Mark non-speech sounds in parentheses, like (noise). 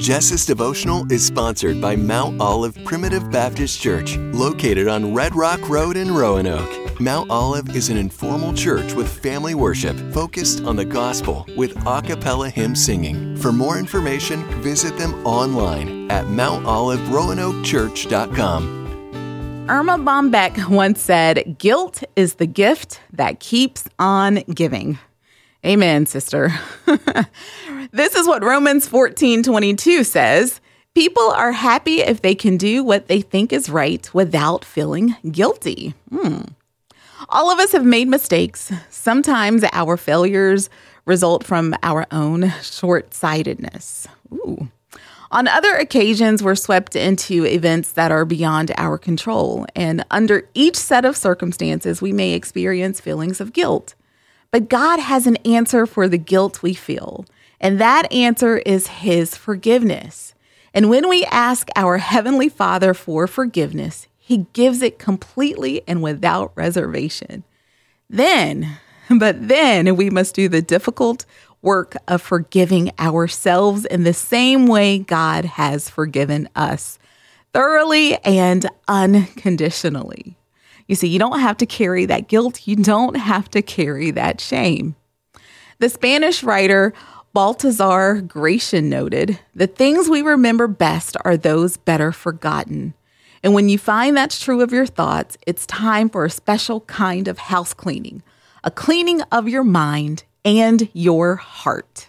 Jess's devotional is sponsored by Mount Olive Primitive Baptist Church, located on Red Rock Road in Roanoke. Mount Olive is an informal church with family worship focused on the gospel with a cappella hymn singing. For more information, visit them online at mountoliveroanokechurch.com. Erma Bombeck once said, Guilt is the gift that keeps on giving. Amen, sister. (laughs) this is what Romans 14 22 says. People are happy if they can do what they think is right without feeling guilty. Hmm. All of us have made mistakes. Sometimes our failures result from our own short sightedness. On other occasions, we're swept into events that are beyond our control. And under each set of circumstances, we may experience feelings of guilt. But God has an answer for the guilt we feel, and that answer is His forgiveness. And when we ask our Heavenly Father for forgiveness, He gives it completely and without reservation. Then, (laughs) but then we must do the difficult work of forgiving ourselves in the same way God has forgiven us, thoroughly and unconditionally. You see, you don't have to carry that guilt, you don't have to carry that shame. The Spanish writer Baltasar Gracian noted the things we remember best are those better forgotten. And when you find that's true of your thoughts, it's time for a special kind of house cleaning, a cleaning of your mind and your heart.